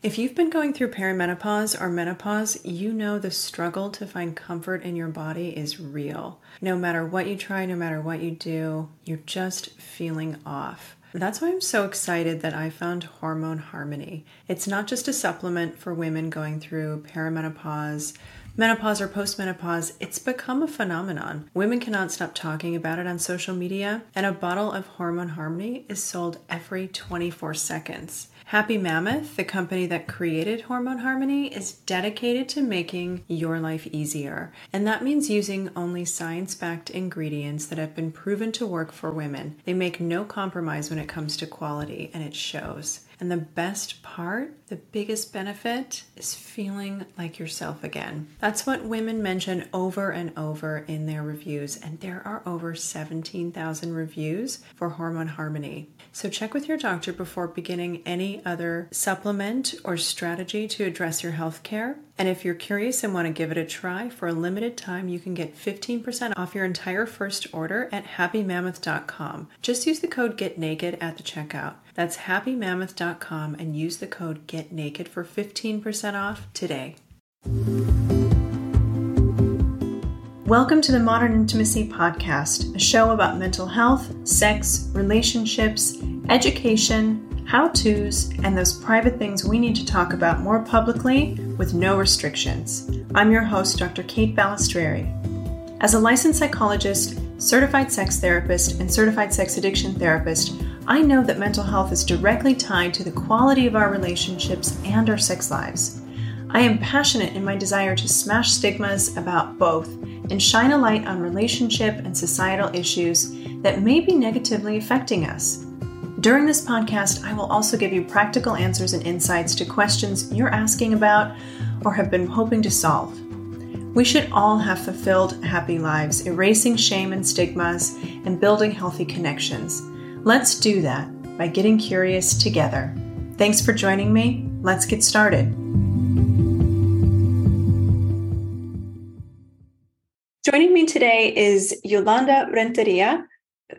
If you've been going through perimenopause or menopause, you know the struggle to find comfort in your body is real. No matter what you try, no matter what you do, you're just feeling off. That's why I'm so excited that I found Hormone Harmony. It's not just a supplement for women going through perimenopause, menopause, or postmenopause. It's become a phenomenon. Women cannot stop talking about it on social media, and a bottle of Hormone Harmony is sold every 24 seconds. Happy Mammoth, the company that created Hormone Harmony, is dedicated to making your life easier. And that means using only science backed ingredients that have been proven to work for women. They make no compromise when it comes to quality, and it shows. And the best part, the biggest benefit, is feeling like yourself again. That's what women mention over and over in their reviews, and there are over 17,000 reviews for Hormone Harmony. So check with your doctor before beginning any other supplement or strategy to address your health care. And if you're curious and want to give it a try, for a limited time, you can get 15% off your entire first order at happymammoth.com. Just use the code GETNAKED at the checkout. That's happymammoth.com and use the code GETNAKED for 15% off today. Welcome to the Modern Intimacy Podcast, a show about mental health, sex, relationships, education, how to's, and those private things we need to talk about more publicly with no restrictions. I'm your host, Dr. Kate Balestrieri. As a licensed psychologist, certified sex therapist, and certified sex addiction therapist, I know that mental health is directly tied to the quality of our relationships and our sex lives. I am passionate in my desire to smash stigmas about both and shine a light on relationship and societal issues that may be negatively affecting us. During this podcast, I will also give you practical answers and insights to questions you're asking about or have been hoping to solve. We should all have fulfilled, happy lives, erasing shame and stigmas, and building healthy connections. Let's do that by getting curious together. Thanks for joining me. Let's get started. Joining me today is Yolanda Renteria,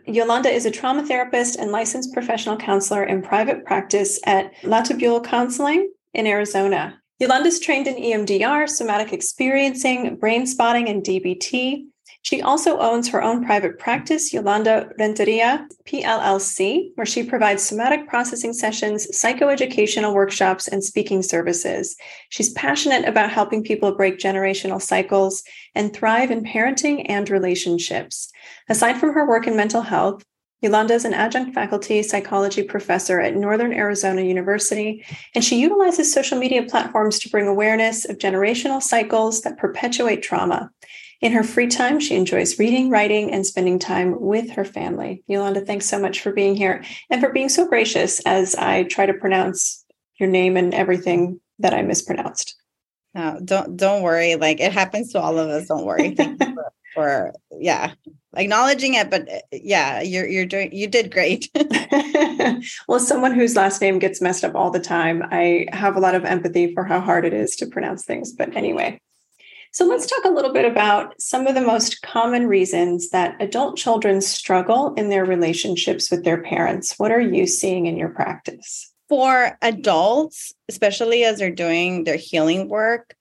Yolanda is a trauma therapist and licensed professional counselor in private practice at Latibule Counseling in Arizona. Yolanda is trained in EMDR, somatic experiencing, brainspotting, and DBT. She also owns her own private practice, Yolanda Renteria PLLC, where she provides somatic processing sessions, psychoeducational workshops, and speaking services. She's passionate about helping people break generational cycles and thrive in parenting and relationships. Aside from her work in mental health, Yolanda is an adjunct faculty psychology professor at Northern Arizona University, and she utilizes social media platforms to bring awareness of generational cycles that perpetuate trauma. In her free time, she enjoys reading, writing, and spending time with her family. Yolanda, thanks so much for being here and for being so gracious as I try to pronounce your name and everything that I mispronounced. No, don't don't worry. Like it happens to all of us. Don't worry. For, for yeah acknowledging it. But yeah, you're you're doing you did great. well, someone whose last name gets messed up all the time, I have a lot of empathy for how hard it is to pronounce things. But anyway, so let's talk a little bit about some of the most common reasons that adult children struggle in their relationships with their parents. What are you seeing in your practice? For adults, especially as they're doing their healing work,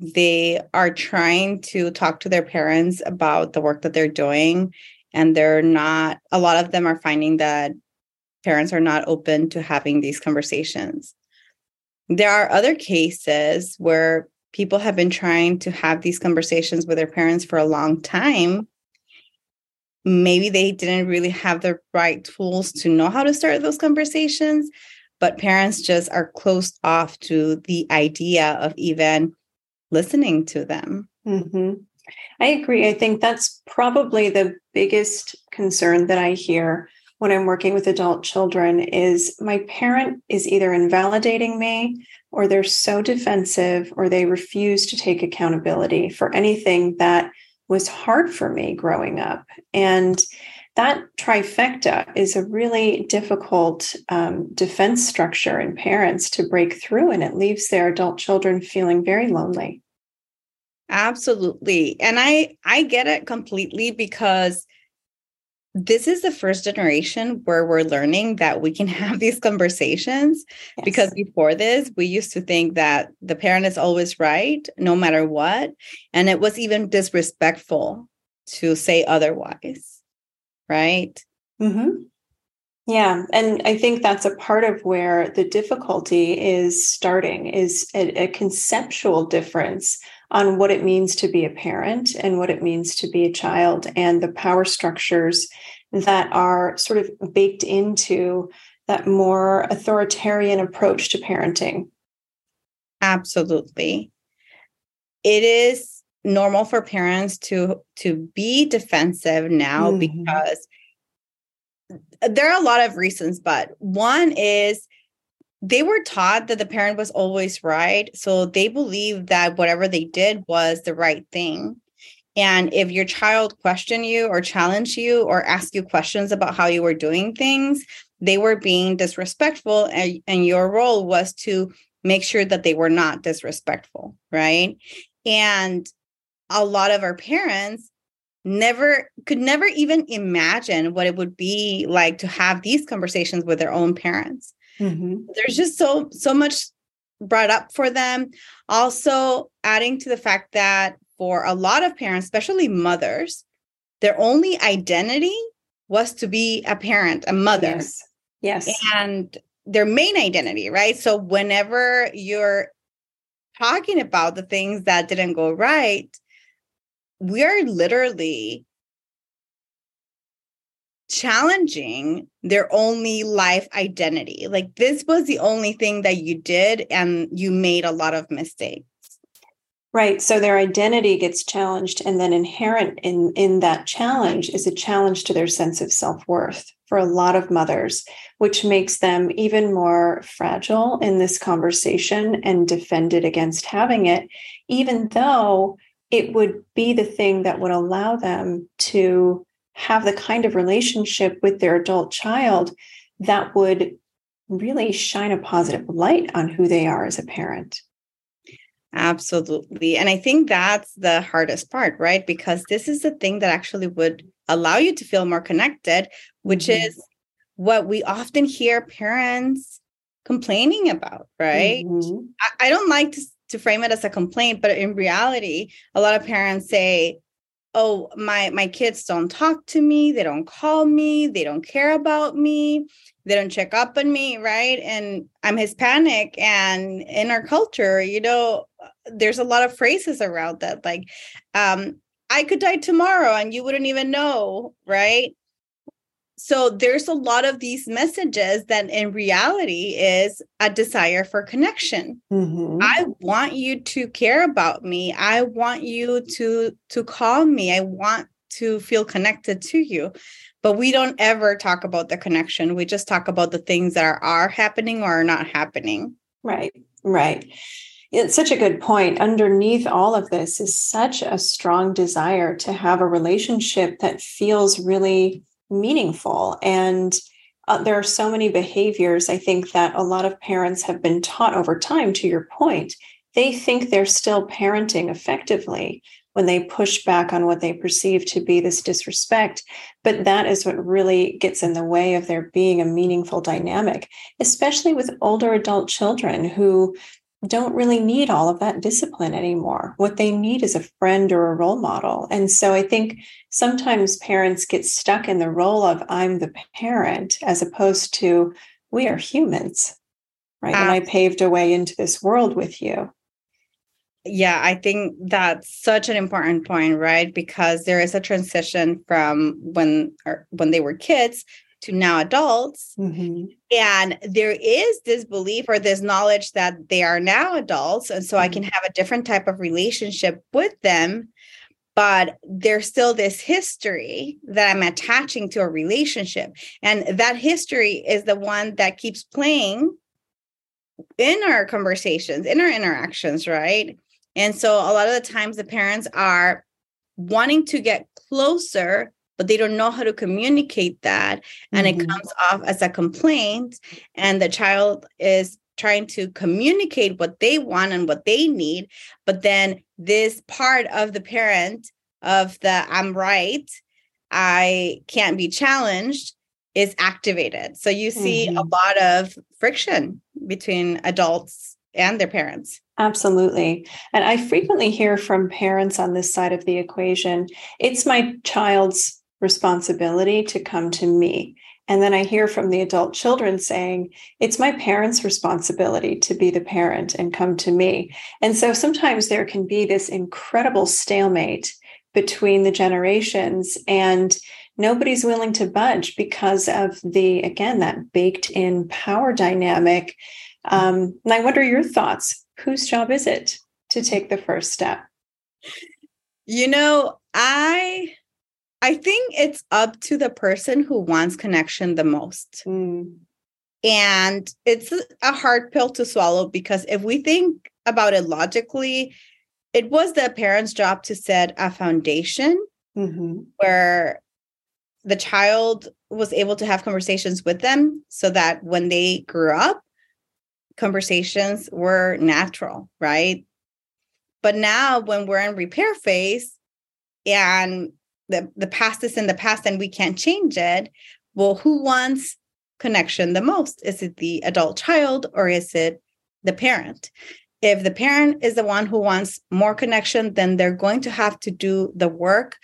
they are trying to talk to their parents about the work that they're doing. And they're not, a lot of them are finding that parents are not open to having these conversations. There are other cases where people have been trying to have these conversations with their parents for a long time maybe they didn't really have the right tools to know how to start those conversations but parents just are closed off to the idea of even listening to them mm-hmm. i agree i think that's probably the biggest concern that i hear when I'm working with adult children is my parent is either invalidating me or they're so defensive or they refuse to take accountability for anything that was hard for me growing up. And that trifecta is a really difficult um, defense structure in parents to break through, and it leaves their adult children feeling very lonely. Absolutely. And I I get it completely because this is the first generation where we're learning that we can have these conversations yes. because before this we used to think that the parent is always right no matter what and it was even disrespectful to say otherwise right mm-hmm. yeah and i think that's a part of where the difficulty is starting is a, a conceptual difference on what it means to be a parent and what it means to be a child and the power structures that are sort of baked into that more authoritarian approach to parenting. Absolutely. It is normal for parents to to be defensive now mm-hmm. because there are a lot of reasons but one is they were taught that the parent was always right. So they believed that whatever they did was the right thing. And if your child questioned you or challenged you or asked you questions about how you were doing things, they were being disrespectful. And, and your role was to make sure that they were not disrespectful. Right. And a lot of our parents never could never even imagine what it would be like to have these conversations with their own parents Mm-hmm. There's just so so much brought up for them. Also, adding to the fact that for a lot of parents, especially mothers, their only identity was to be a parent, a mother. Yes. Yes. And their main identity, right? So whenever you're talking about the things that didn't go right, we are literally challenging their only life identity. Like this was the only thing that you did, and you made a lot of mistakes. Right. So their identity gets challenged, and then inherent in, in that challenge is a challenge to their sense of self worth for a lot of mothers, which makes them even more fragile in this conversation and defended against having it, even though it would be the thing that would allow them to have the kind of relationship with their adult child that would really shine a positive light on who they are as a parent. Absolutely. And I think that's the hardest part, right? Because this is the thing that actually would allow you to feel more connected, which mm-hmm. is what we often hear parents complaining about, right? Mm-hmm. I, I, don't like to, to frame it as a complaint, but in reality, a lot of parents say, oh my my kids don't talk to me they don't call me they don't care about me they don't check up on me right? And i'm hispanic and in our culture you know there's a lot of phrases around that like um i could die tomorrow and you wouldn't even know right so there's a lot of these messages that in reality is a desire for connection. Mm-hmm. i want you to care about me. I want you to to call me. I want to feel connected to you. But we don't ever talk about the connection. We just talk about the things that are, are happening or are not happening. Right right. It's such a good point. Underneath all of this is such a strong desire to have a relationship that feels really meaningful. And uh, there are so many behaviors, I think, that a lot of parents have been taught over time, to your point. They think they're still parenting effectively when they push back on what they perceive to be this disrespect. But that is what really gets in the way of there being a meaningful dynamic, especially with older adult children who don't really need all of that discipline anymore. What they need is a friend or a role model. And so I think sometimes parents get stuck in the role of I'm the parent as opposed to we are humans, right? and I paved a way into this world with you. Yeah, I think that's such an important point, right? Because there is a transition from when when they were kids to now adults. Mm-hmm. And there is this belief or this knowledge that they are now adults. And so mm-hmm. I can have a different type of relationship with them. but there's still this history that I'm attaching to a relationship. And that history is the one that keeps playing in our conversations, in our interactions, right? And so a lot of the times the parents are wanting to get closer, but they don't know how to communicate that. And mm-hmm. it comes off as a complaint. And the child is trying to communicate what they want and what they need. But then this part of the parent of the I'm right, I can't be challenged is activated. So you see mm-hmm. a lot of friction between adults and their parents. Absolutely. And I frequently hear from parents on this side of the equation it's my child's responsibility to come to me. And then I hear from the adult children saying, it's my parents' responsibility to be the parent and come to me. And so sometimes there can be this incredible stalemate between the generations and nobody's willing to budge because of the, again, that baked in power dynamic. Um, and I wonder your thoughts. Whose job is it to take the first step? You know, I I think it's up to the person who wants connection the most. Mm. And it's a hard pill to swallow because if we think about it logically, it was the parent's job to set a foundation mm-hmm. where the child was able to have conversations with them so that when they grew up, conversations were natural, right? But now when we're in repair phase and the, the past is in the past and we can't change it. Well, who wants connection the most? Is it the adult child or is it the parent? If the parent is the one who wants more connection, then they're going to have to do the work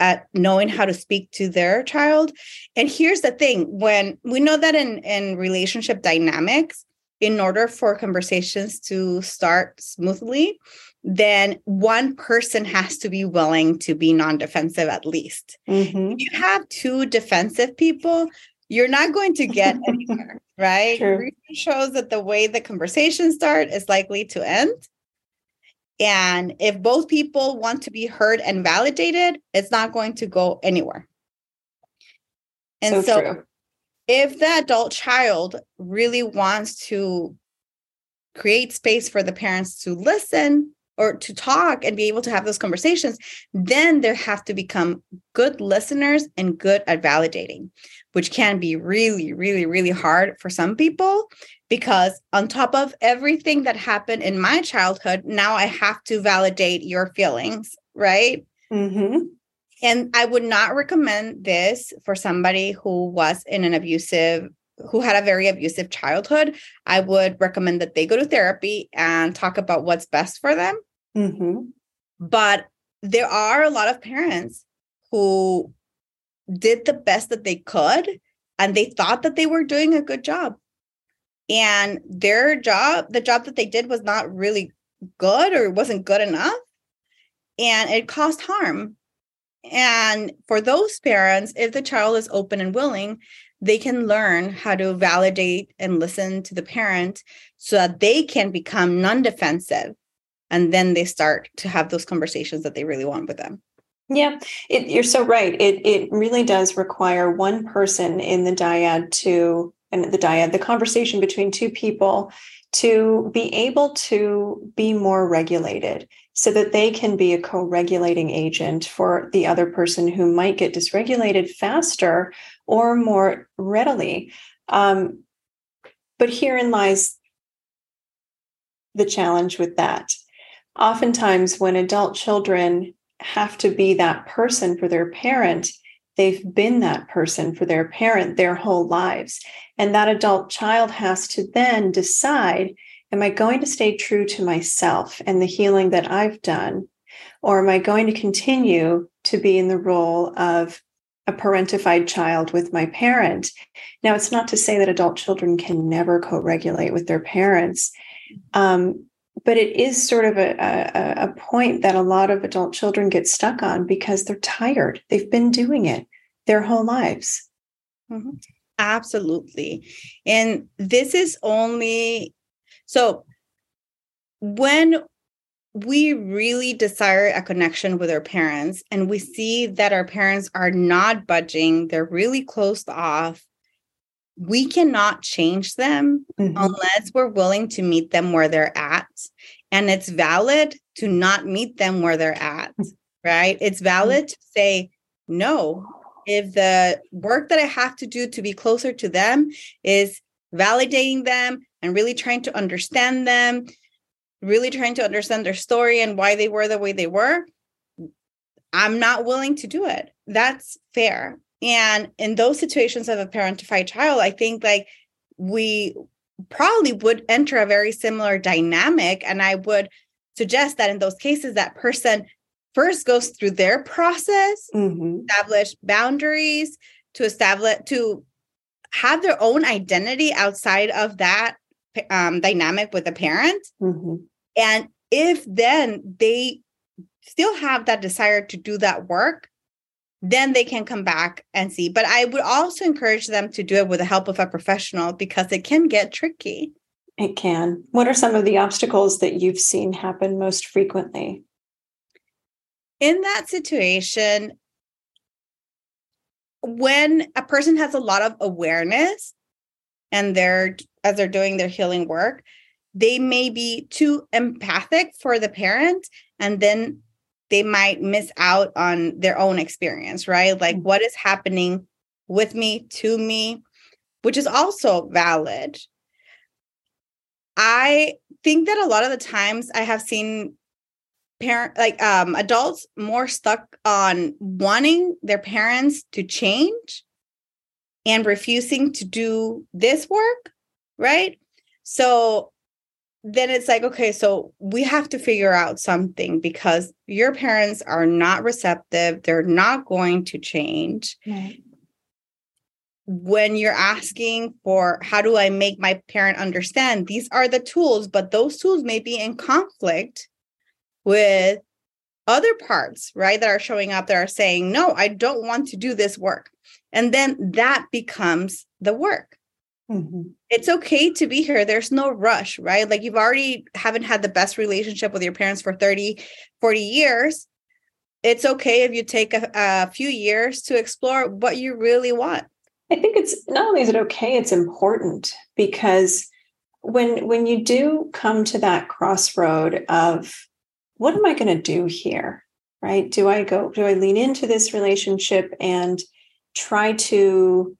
at knowing how to speak to their child. And here's the thing when we know that in, in relationship dynamics, in order for conversations to start smoothly, then one person has to be willing to be non defensive at least. Mm-hmm. If you have two defensive people, you're not going to get anywhere, right? True. Research shows that the way the conversation start is likely to end. And if both people want to be heard and validated, it's not going to go anywhere. And so, so if the adult child really wants to create space for the parents to listen or to talk and be able to have those conversations, then they have to become good listeners and good at validating, which can be really, really, really hard for some people because on top of everything that happened in my childhood, now I have to validate your feelings, right? Mm-hmm. And I would not recommend this for somebody who was in an abusive who had a very abusive childhood, I would recommend that they go to therapy and talk about what's best for them Mm-hmm. But there are a lot of parents who did the best that they could and they thought that they were doing a good job. And their job, the job that they did was not really good or wasn't good enough. And it caused harm. And for those parents, if the child is open and willing, they can learn how to validate and listen to the parent so that they can become non defensive and then they start to have those conversations that they really want with them. Yeah it, you're so right. It it really does require one person in the dyad to and the dyad the conversation between two people to be able to be more regulated so that they can be a co-regulating agent for the other person who might get dysregulated faster or more readily um, but herein lies the challenge with that oftentimes when adult children have to be that person for their parent, they've been that person for their parent their whole lives. And that adult child has to then decide Am I going to stay true to myself and the healing that I've done? Or am I going to continue to be in the role of a parentified child with my parent? Now, it's not to say that adult children can never co regulate with their parents. Um, but it is sort of a, a, a, point that a lot of adult children get stuck on because they're tired. They've been doing it their whole lives. Mm-hmm. Absolutely. And this is only so when we really desire a connection with our parents and we see that our parents are not budging, they're really closed off, we cannot change them mm-hmm. unless we're willing to meet them where they're at. And it's valid to not meet them where they're at, right? It's valid to say, no, if the work that I have to do to be closer to them is validating them and really trying to understand them, really trying to understand their story and why they were the way they were, I'm not willing to do it. That's fair. And in those situations of a parentified child, I think like we probably would enter a very similar dynamic. And I would suggest that in those cases, that person first goes through their process, mm-hmm. establish boundaries, to establish to have their own identity outside of that um, dynamic with the parent. Mm-hmm. And if then they still have that desire to do that work, then they can come back and see. But I would also encourage them to do it with the help of a professional because it can get tricky. It can. What are some of the obstacles that you've seen happen most frequently? In that situation, when a person has a lot of awareness and they're as they're doing their healing work, they may be too empathic for the parent and then they might miss out on their own experience, right? Like mm-hmm. what is happening with me, to me, which is also valid. I think that a lot of the times I have seen parent like um adults more stuck on wanting their parents to change and refusing to do this work, right? So then it's like, okay, so we have to figure out something because your parents are not receptive. They're not going to change. Right. When you're asking for how do I make my parent understand, these are the tools, but those tools may be in conflict with other parts, right, that are showing up that are saying, no, I don't want to do this work. And then that becomes the work. Mm-hmm. It's okay to be here. There's no rush, right? Like you've already haven't had the best relationship with your parents for 30, 40 years. It's okay if you take a, a few years to explore what you really want. I think it's not only is it okay, it's important because when when you do come to that crossroad of what am I going to do here? Right? Do I go, do I lean into this relationship and try to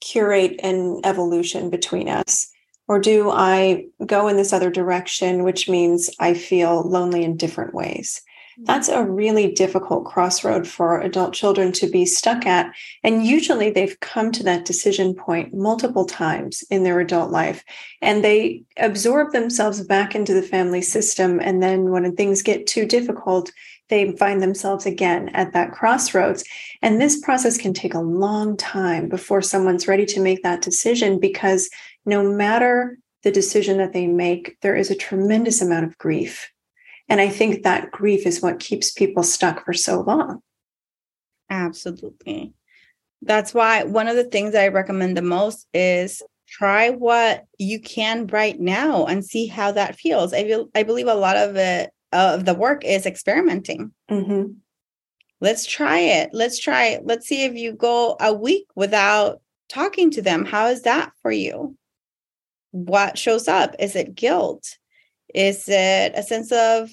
curate an evolution between us? Or do I go in this other direction, which means I feel lonely in different ways? Hmm. That's a really difficult crossroad for adult children to be stuck at. And usually they've come to that decision point multiple times in their adult life and they absorb themselves back into the family system. And then when things get too difficult, they find themselves again at that crossroads. And this process can take a long time before someone's ready to make that decision because no matter the decision that they make, there is a tremendous amount of grief and I think that grief is what keeps people stuck for so long. Absolutely. That's why one of the things I recommend the most is try what you can right now and see how that feels. I feel I believe a lot of it of the work is experimenting. Mm-hmm. Let's try it. Let's try it. Let's see if you go a week without talking to them. How is that for you? What shows up? Is it guilt? Is it a sense of,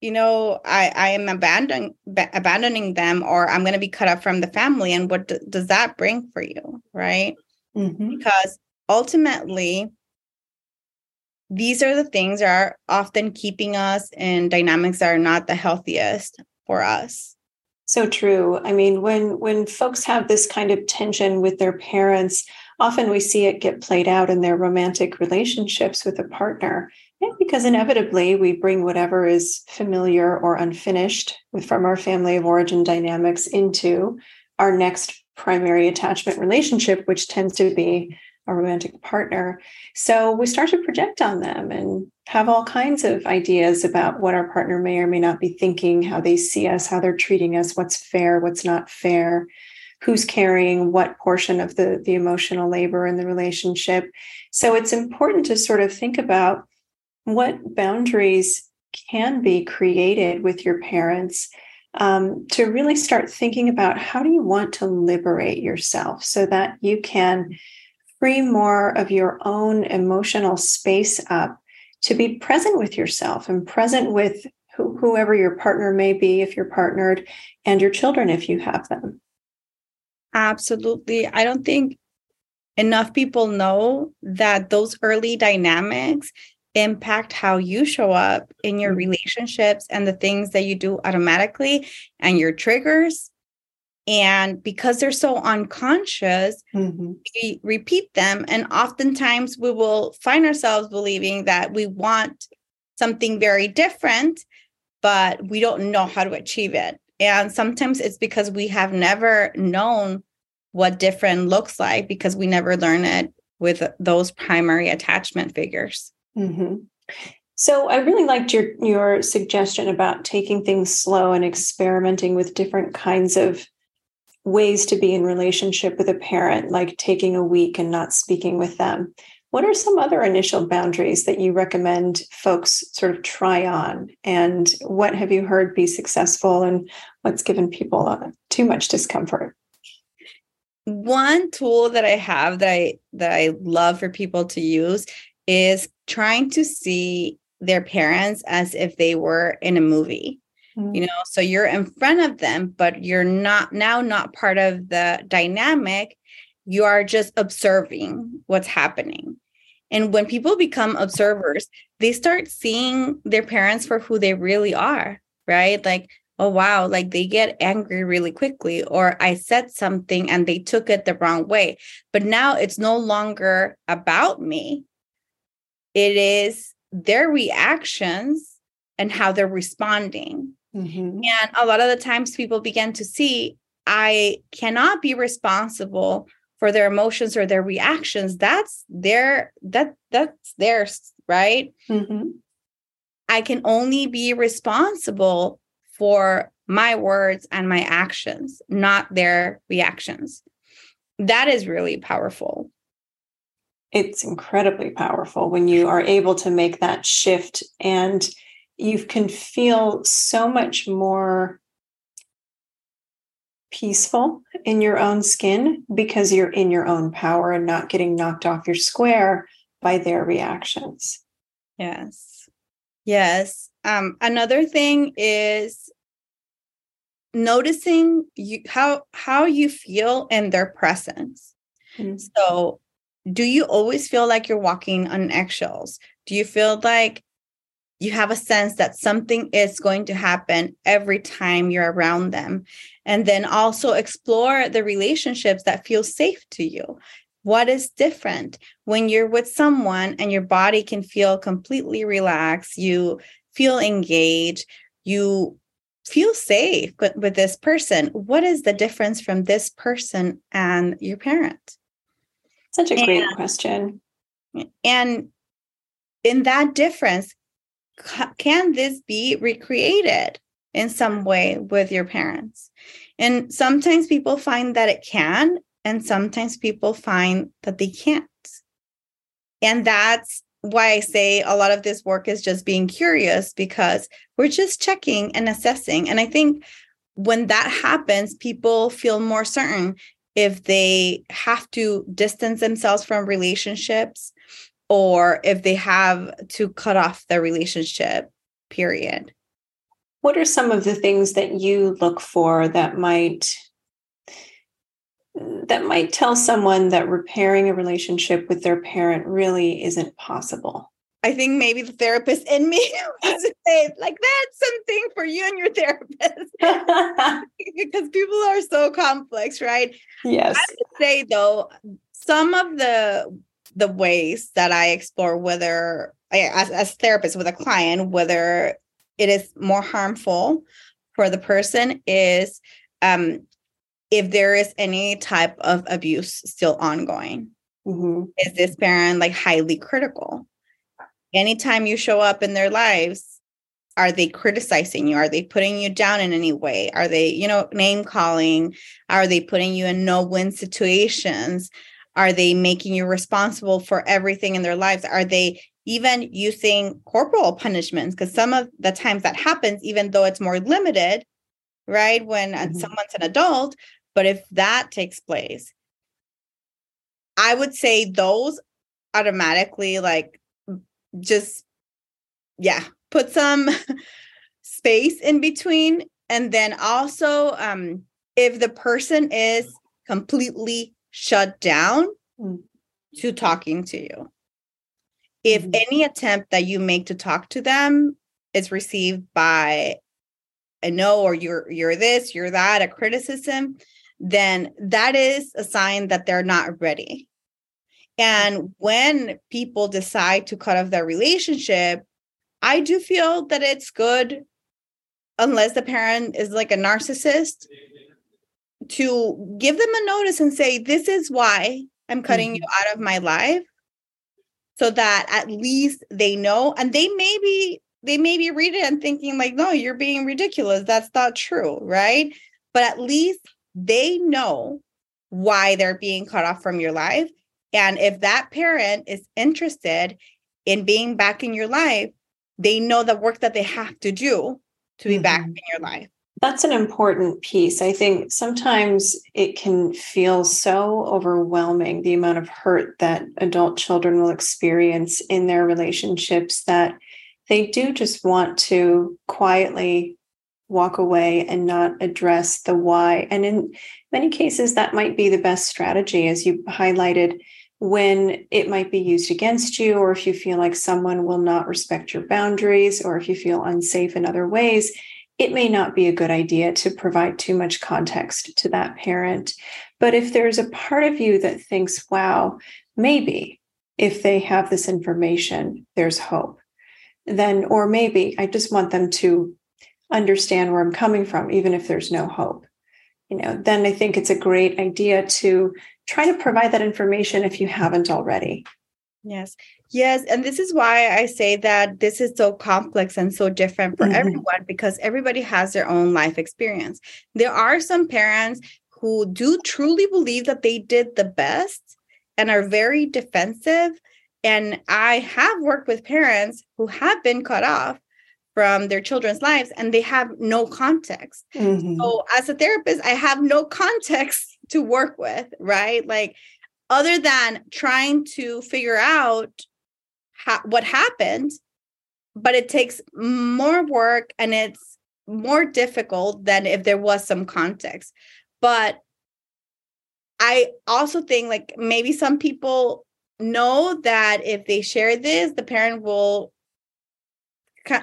you know, I, I am abandoning abandoning them, or I'm going to be cut off from the family, and what d- does that bring for you, right? Mm-hmm. Because ultimately, these are the things that are often keeping us in dynamics that are not the healthiest for us. So true. I mean, when when folks have this kind of tension with their parents, often we see it get played out in their romantic relationships with a partner because inevitably we bring whatever is familiar or unfinished from our family of origin dynamics into our next primary attachment relationship, which tends to be a romantic partner. So we start to project on them and have all kinds of ideas about what our partner may or may not be thinking, how they see us, how they're treating us, what's fair, what's not fair, who's carrying what portion of the, the emotional labor in the relationship. So it's important to sort of think about what boundaries can be created with your parents um, to really start thinking about how do you want to liberate yourself so that you can free more of your own emotional space up to be present with yourself and present with wh- whoever your partner may be if you're partnered and your children if you have them. Absolutely. I don't think enough people know that those early dynamics impact how you show up in your mm-hmm. relationships and the things that you do automatically and your triggers. And because they're so unconscious, mm-hmm. we repeat them. And oftentimes we will find ourselves believing that we want something very different, but we don't know how to achieve it. And sometimes it's because we have never known what different looks like because we never learn it with those primary attachment figures. Mm-hmm. So I really liked your your suggestion about taking things slow and experimenting with different kinds of ways to be in relationship with a parent, like taking a week and not speaking with them. What are some other initial boundaries that you recommend folks sort of try on? And what have you heard be successful and what's given people too much discomfort? one tool that I have that I that I love for people to use is trying to see their parents as if they were in a movie. Mm-hmm. You know, so you're in front of them, but you're not now not part of the dynamic. You are just observing what's happening. And when people become observers, they start seeing their parents for who they really are, right? Like oh wow like they get angry really quickly or i said something and they took it the wrong way but now it's no longer about me it is their reactions and how they're responding mm-hmm. and a lot of the times people begin to see i cannot be responsible for their emotions or their reactions that's their that that's theirs right mm-hmm. i can only be responsible for my words and my actions, not their reactions. That is really powerful. It's incredibly powerful when you are able to make that shift and you can feel so much more peaceful in your own skin because you're in your own power and not getting knocked off your square by their reactions. Yes. Yes. Um, another thing is noticing you how how you feel in their presence. Mm-hmm. So, do you always feel like you're walking on eggshells? Do you feel like you have a sense that something is going to happen every time you're around them? And then also explore the relationships that feel safe to you. What is different when you're with someone and your body can feel completely relaxed? You feel engaged. You feel safe with, this person. What is the difference from this person and your parent? Such a great and, question. And in that difference, can this be recreated in some way with your parents? And sometimes people find that it can, and sometimes people find that they can't. And that's why I say a lot of this work is just being curious because we're just checking and assessing. And I think when that happens, people feel more certain if they have to distance themselves from relationships or if they have to cut off the relationship, period. What are some of the things that you look for that might that might tell someone that repairing a relationship with their parent really isn't possible? I think maybe the therapist in me to say, like, that's something for you and your therapist. because people are so complex, right? Yes. I would say though, some of the the ways that I explore whether as as therapist with a client, whether it is more harmful for the person is um if there is any type of abuse still ongoing. Mm-hmm. Is this parent like highly critical? Anytime you show up in their lives, are they criticizing you? Are they putting you down in any way? Are they, you know, name calling? Are they putting you in no win situations? Are they making you responsible for everything in their lives? Are they even using corporal punishments because some of the times that happens even though it's more limited right when uh, mm-hmm. someone's an adult but if that takes place i would say those automatically like just yeah put some space in between and then also um if the person is completely shut down mm. to talking to you if mm-hmm. any attempt that you make to talk to them is received by a no or you're you're this you're that a criticism then that is a sign that they're not ready and when people decide to cut off their relationship i do feel that it's good unless the parent is like a narcissist to give them a notice and say this is why i'm cutting mm-hmm. you out of my life so that at least they know and they may be they may be reading and thinking like no you're being ridiculous that's not true right but at least they know why they're being cut off from your life and if that parent is interested in being back in your life they know the work that they have to do to be mm-hmm. back in your life that's an important piece. I think sometimes it can feel so overwhelming the amount of hurt that adult children will experience in their relationships that they do just want to quietly walk away and not address the why. And in many cases, that might be the best strategy, as you highlighted, when it might be used against you, or if you feel like someone will not respect your boundaries, or if you feel unsafe in other ways it may not be a good idea to provide too much context to that parent. But if there's a part of you that thinks, wow, maybe if they have this information, there's hope, then, or maybe I just want them to understand where I'm coming from, even if there's no hope, you know, then I think it's a great idea to try to provide that information if you haven't already. Yes. Yes. And this is why I say that this is so complex and so different for mm-hmm. everyone because everybody has their own life experience. There are some parents who do truly believe that they did the best and are very defensive. And I have worked with parents who have been cut off from their children's lives and they have no context. Mm-hmm. So, as a therapist, I have no context to work with, right? Like, other than trying to figure out ha- what happened but it takes more work and it's more difficult than if there was some context but i also think like maybe some people know that if they share this the parent will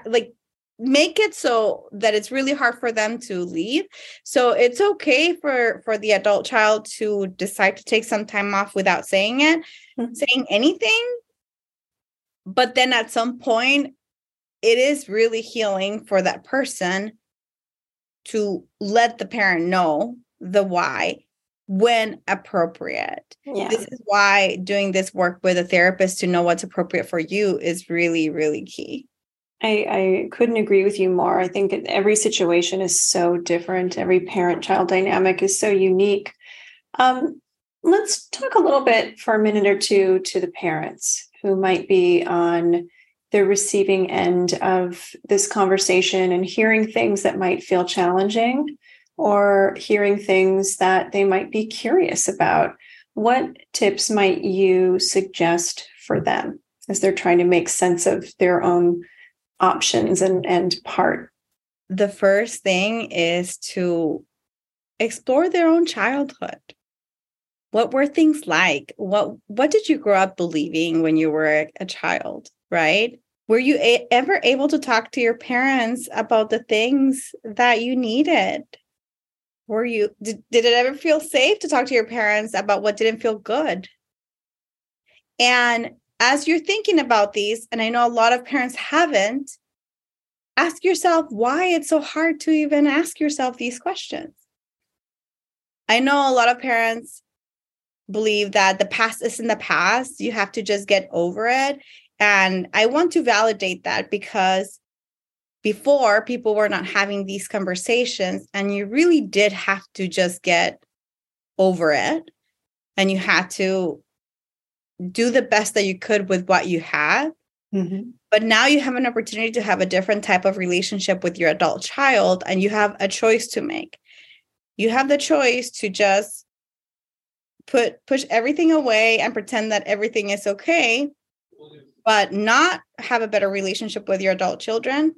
like make it so that it's really hard for them to leave so it's okay for for the adult child to decide to take some time off without saying it mm-hmm. saying anything but then at some point it is really healing for that person to let the parent know the why when appropriate. Yeah. This is why doing this work with a therapist to know what's appropriate for you is really, really key. I, I couldn't agree with you more. I think every situation is so different. Every parent child dynamic is so unique. Um, let's talk a little bit for a minute or two to the parents who might be on the receiving end of this conversation and hearing things that might feel challenging or hearing things that they might be curious about. What tips might you suggest for them as they're trying to make sense of their own options and, and part? The first thing is to explore their own childhood what were things like? What what did you grow up believing when you were a, child right? Were you a- ever able to talk to your parents about the things that you needed? Were you did, did it ever feel safe to talk to your parents about what didn't feel good? And as you're thinking about these and i know a lot of parents haven't ask yourself why it's so hard to even ask yourself these questions. I know a lot of parents believe that the past is in the past. You have to just get over it. And I want to validate that because before people were not having these conversations, and you really did have to just get over it. And you had to do the best that you could with what you had. Mm-hmm. But now you have an opportunity to have a different type of relationship with your adult child, and you have a choice to make. You have the choice to just put push everything away and pretend that everything is okay, but not have a better relationship with your adult children.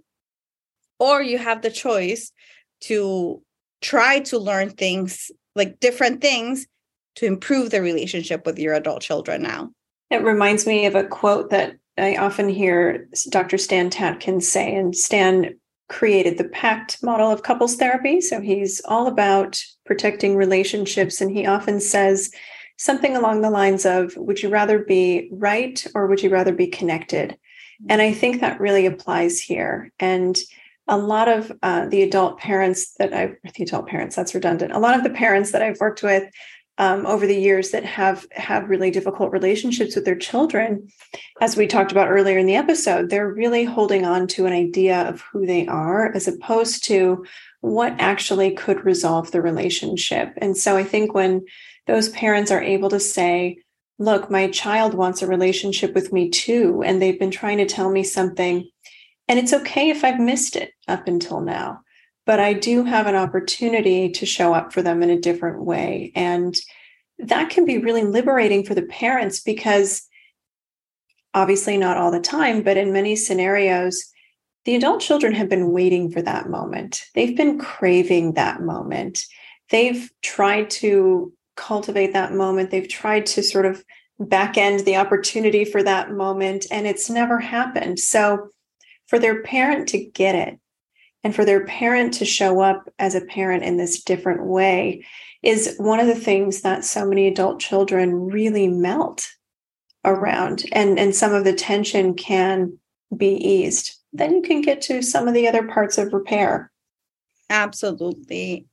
Or you have the choice to try to learn things like different things to improve the relationship with your adult children now. It reminds me of a quote that I often hear Dr. Stan Tatkin say, and Stan created the PACT model of couples therapy. So he's all about protecting relationships. And he often says something along the lines of Would you rather be right or would you rather be connected? And I think that really applies here. And a lot of uh, the adult parents that I've, the adult parents, that's redundant. A lot of the parents that I've worked with um, over the years that have had really difficult relationships with their children, as we talked about earlier in the episode, they're really holding on to an idea of who they are as opposed to what actually could resolve the relationship. And so I think when those parents are able to say, look, my child wants a relationship with me too, and they've been trying to tell me something, and it's okay if I've missed it up until now but I do have an opportunity to show up for them in a different way. And that can be really liberating for the parents because obviously not all the time, but in many scenarios, the adult children have been waiting for that moment. They've been craving that moment. They've tried to cultivate that moment. They've tried to sort of back end the opportunity for that moment, and it's never happened. So, for their parent to get it and for their parent to show up as a parent in this different way is one of the things that so many adult children really melt around. And and some of the tension can be eased. Then you can get to some of the other parts of repair. Absolutely.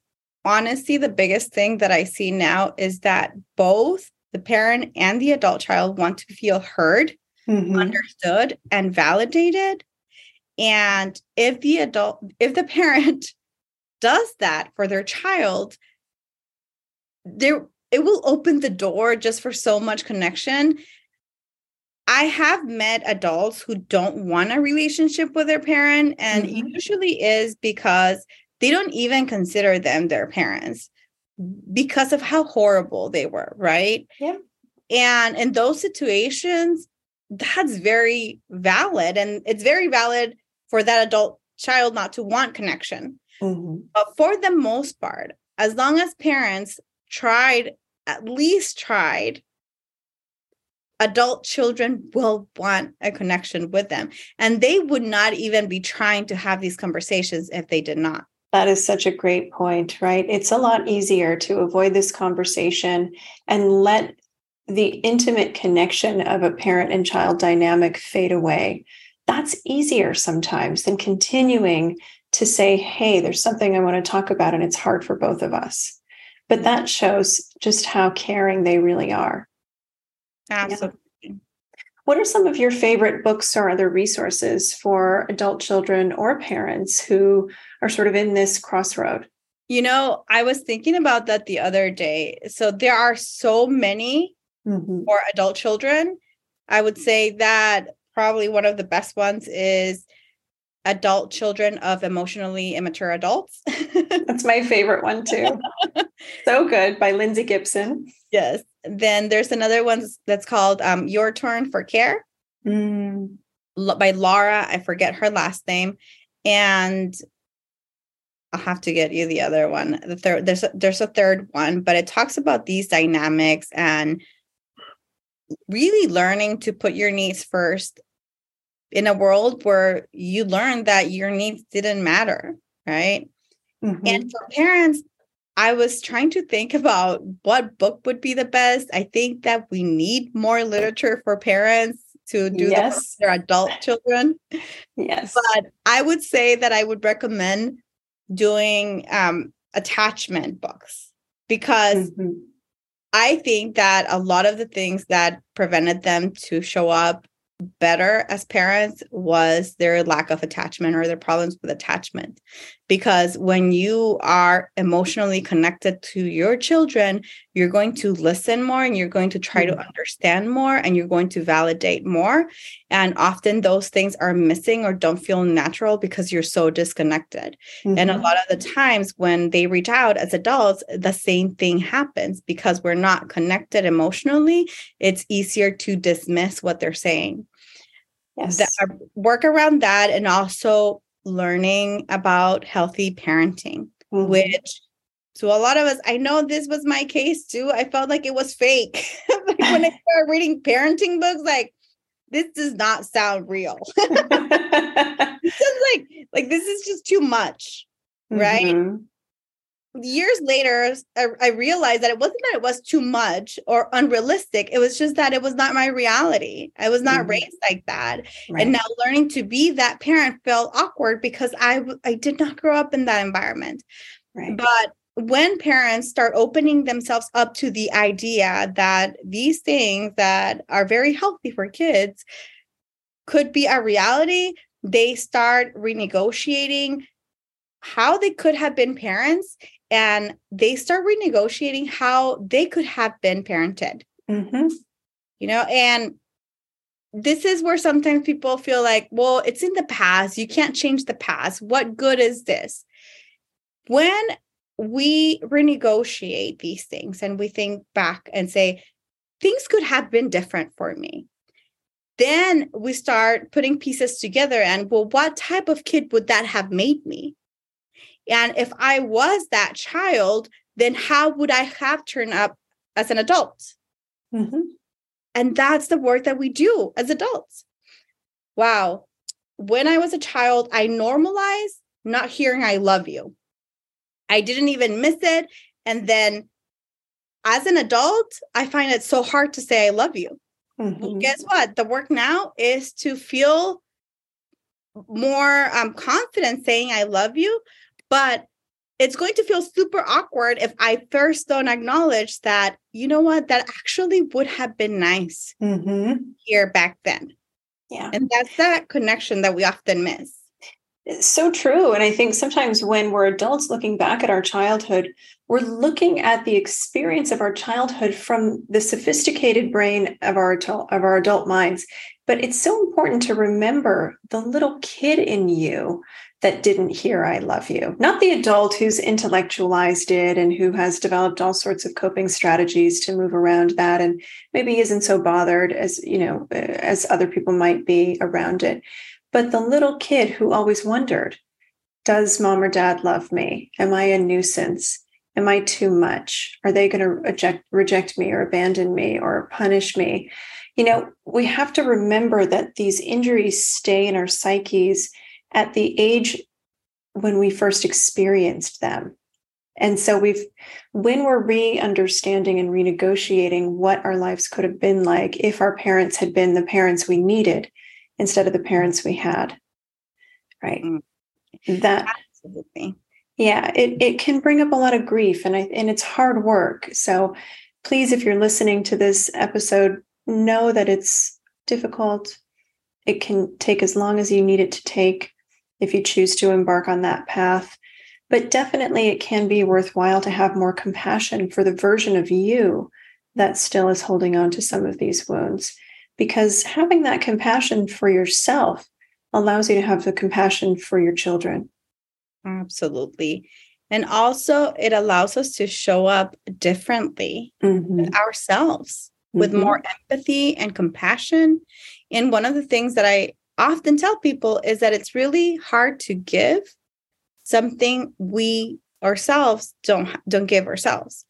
Honestly the biggest thing that i see now is that both the parent and the adult child want to feel heard mm-hmm. understood and validated and if the adult, if the parent does that for their child, there it will open the door just for so much connection. I have met adults who don't want a relationship with their parent, and mm-hmm. usually is because they don't even consider them their parents because of how horrible they were, right? Yeah. And in those situations, that's very valid. And it's very valid for that adult child not to want connection. Mm-hmm. But for the most part, as long as parents tried, at least tried, adult children will want a connection with them. And they would not even be trying to have these conversations if they did not. That is such a great point, right? It's a lot easier to avoid this conversation and let the intimate connection of a parent and child dynamic fade away that's easier sometimes than continuing to say, hey, there's something I want to talk about, and it's hard for both of us. But that shows just how caring they really are. Absolutely. Yeah. What are some of your favorite books or other resources for adult children or parents who are sort of in this crossroad? You know, I was thinking about that the other day. So there are so many mm-hmm. for adult children. I would say that probably one of the best ones is adult children of emotionally immature adults. That's my favorite one too. so good by Lindsay Gibson. Yes. Then there's another one that's called um, Your Turn for Care mm. by Laura. I forget her last name. And I'll have to get you the other one. The third there's a, there's a third one, but it talks about these dynamics and really learning to put your needs first in a world where you learned that your needs didn't matter, right? Mm-hmm. And for parents, I was trying to think about what book would be the best. I think that we need more literature for parents to do yes. the their adult children. Yes. But I would say that I would recommend doing um, attachment books because mm-hmm. I think that a lot of the things that prevented them to show up better as parents was their lack of attachment or their problems with attachment. Because when you are emotionally connected to your children, you're going to listen more and you're going to try to understand more and you're going to validate more. And often those things are missing or don't feel natural because you're so disconnected. Mm-hmm. And a mm-hmm. lot of the times when they reach out as adults, the same thing happens because we're not connected emotionally. It's easier to dismiss what they're saying. Yes. That, uh, work around that and also learning about healthy parenting, mm-hmm. which to a lot of us, I know this was my case too. I felt like it was fake. like when I started reading parenting books, like this does not sound real. this is like like this is just too much, right? Mm-hmm years later I, I, realized that it wasn't that it was too much or unrealistic it was just that it was not my reality i was not mm-hmm. raised like that right. and now learning to be that parent felt awkward because i i did not grow up in that environment right. but when parents start opening themselves up to the idea that these things that are very healthy for kids could be a reality they start renegotiating how they could have been parents and they start renegotiating how they could have been parented. Mm-hmm. You know, and this is where sometimes people feel like, well, it's in the past. You can't change the past. What good is this? When we renegotiate these things and we think back and say, things could have been different for me. Then we start putting pieces together and, well, what type of kid would that have made me? And if I was that child, then how would I have turned up as an adult? Mm-hmm. And that's the work that we do as adults. Wow. When I was a child, I normalized not hearing I love you. I didn't even miss it. And then as an adult, I find it so hard to say I love you. Mm-hmm. Guess what? The work now is to feel more um, confident saying I love you, but it's going to feel super awkward if I first don't acknowledge that, you know what, that actually would have been nice mm-hmm. here back then. Yeah. And that's that connection that we often miss. It's so true. And I think sometimes when we're adults looking back at our childhood, we're looking at the experience of our childhood from the sophisticated brain of our adult, of our adult minds. But it's so important to remember the little kid in you that didn't hear I love you, not the adult who's intellectualized it and who has developed all sorts of coping strategies to move around that and maybe isn't so bothered as, you know, eh, as other people might be around it. But the little kid who always wondered, does mom or dad love me? Am I a nuisance? Am I too much? Are they going to reject reject me or abandon me or punish me? You know, we have to remember that these injuries stay in our psyches at the age when we first experienced them. And so we've, when we're re understanding and renegotiating what our lives could have been like if our parents had been the parents we needed instead of the parents we had. Right. Mm. That, Absolutely. yeah, it, it can bring up a lot of grief and I, and it's hard work. So please, if you're listening to this episode, know that it's difficult. It can take as long as you need it to take if you choose to embark on that path. But definitely, it can be worthwhile to have more compassion for the version of you that still is holding on to some of these wounds. Because having that compassion for yourself allows you to have the compassion for your children. Absolutely. And also, it allows us to show up differently mm-hmm. ourselves with mm-hmm. more empathy and compassion. And one of the things that I often tell people is that it's really hard to give something we ourselves don't don't give ourselves.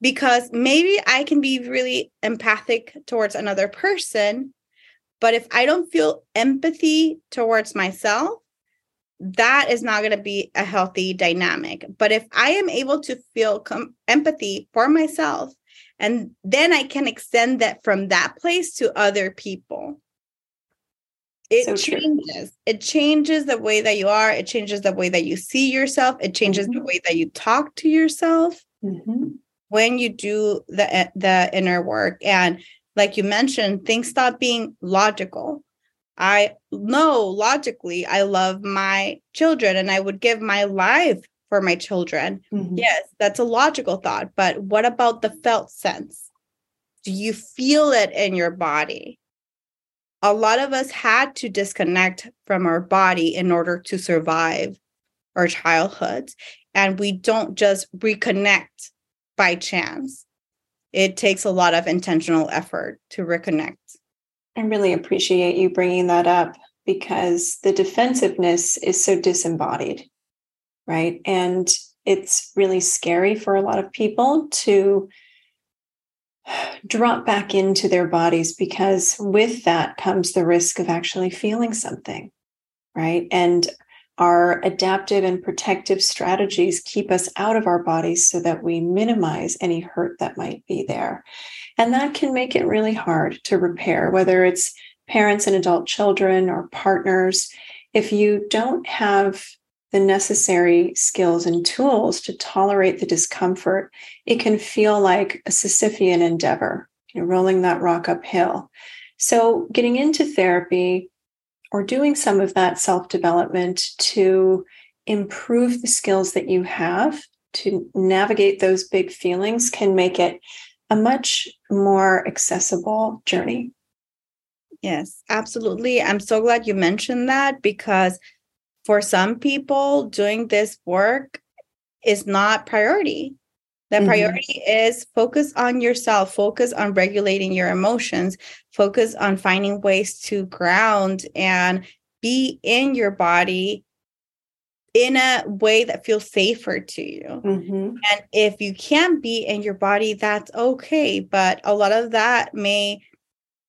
Because maybe i can be really empathic towards another person but if i don't feel empathy towards myself that is not going to be a healthy dynamic. But if i am able to feel com- empathy for myself and then i can extend that from that place to other people it so changes it changes the way that you are it changes the way that you see yourself it changes mm-hmm. the way that you talk to yourself mm-hmm. when you do the the inner work and like you mentioned, things stop being logical. I know logically I love my children and I would give my life for my children. Mm-hmm. Yes, that's a logical thought. But what about the felt sense? Do you feel it in your body? A lot of us had to disconnect from our body in order to survive our childhoods. And we don't just reconnect by chance. It takes a lot of intentional effort to reconnect. I really appreciate you bringing that up because the defensiveness is so disembodied, right? And it's really scary for a lot of people to drop back into their bodies because with that comes the risk of actually feeling something, right? And our adaptive and protective strategies keep us out of our bodies so that we minimize any hurt that might be there. And that can make it really hard to repair, whether it's parents and adult children or partners. If you don't have the necessary skills and tools to tolerate the discomfort, it can feel like a Sisyphean endeavor, you know, rolling that rock uphill. So, getting into therapy or doing some of that self development to improve the skills that you have to navigate those big feelings can make it a much more accessible journey. Yes, absolutely. I'm so glad you mentioned that because for some people, doing this work is not priority. The mm-hmm. priority is focus on yourself, focus on regulating your emotions, focus on finding ways to ground and be in your body in a way that feels safer to you. Mm-hmm. And if you can't be in your body, that's okay. But a lot of that may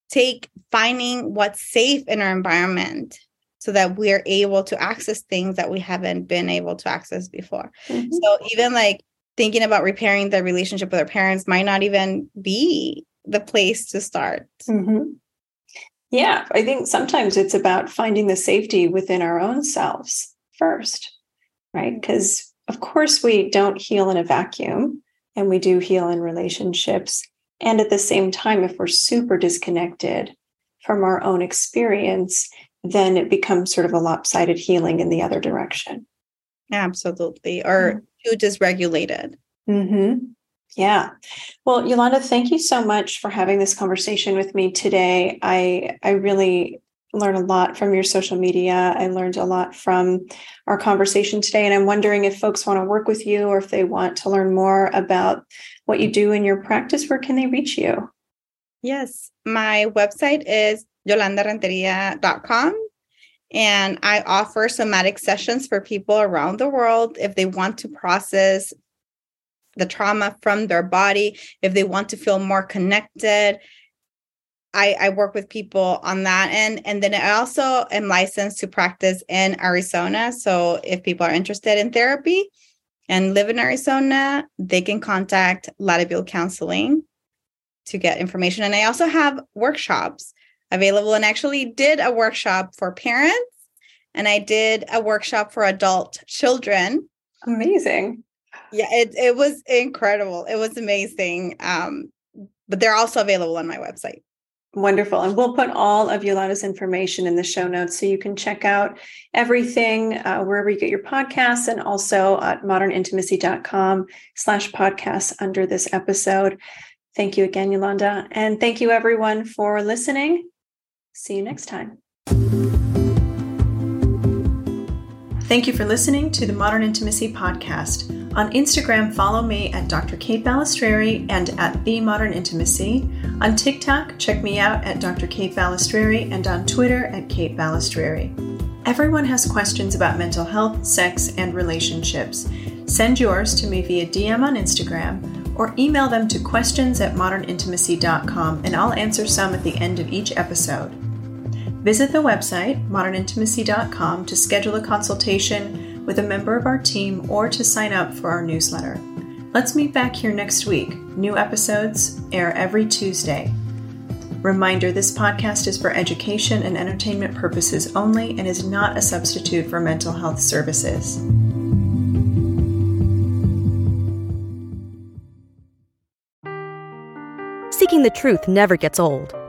take finding what's safe in our environment so that we're able to access things that we haven't been able to access before. Mm-hmm. So even like thinking about repairing the relationship with our parents might not even be the place to start. Mm-hmm. Yeah, I think sometimes it's about finding the safety within our own selves first, right? Because, of course, we don't heal in a vacuum and we do heal in relationships. And at the same time, if we're super disconnected from our own experience, then it becomes sort of a lopsided healing in the other direction. Absolutely. Or mm-hmm too dysregulated. Mm-hmm. Yeah. Well, Yolanda, thank you so much for having this conversation with me today. I I really learned a lot from your social media. I learned a lot from our conversation today. And I'm wondering if folks want to work with you or if they want to learn more about what you do in your practice, where can they reach you? Yes. My website is yolandarenteria.com. And I offer somatic sessions for people around the world if they want to process the trauma from their body, if they want to feel more connected. I, I work with people on that end. And then I also am licensed to practice in Arizona. So if people are interested in therapy and live in Arizona, they can contact Latibule Counseling to get information. And I also have workshops available and actually did a workshop for parents and I did a workshop for adult children. Amazing. Yeah, it, it was incredible. It was amazing. Um, but they're also available on my website. Wonderful. And we'll put all of Yolanda's information in the show notes so you can check out everything uh, wherever you get your podcasts and also at modernintimacy.com slash podcasts under this episode. Thank you again, Yolanda. And thank you everyone for listening. See you next time. Thank you for listening to the Modern Intimacy Podcast. On Instagram, follow me at Dr. Kate Balestrieri and at The Modern Intimacy. On TikTok, check me out at Dr. Kate Balestrieri and on Twitter at Kate Balestrieri. Everyone has questions about mental health, sex, and relationships. Send yours to me via DM on Instagram or email them to questions at modernintimacy.com and I'll answer some at the end of each episode. Visit the website, modernintimacy.com, to schedule a consultation with a member of our team or to sign up for our newsletter. Let's meet back here next week. New episodes air every Tuesday. Reminder this podcast is for education and entertainment purposes only and is not a substitute for mental health services. Seeking the truth never gets old.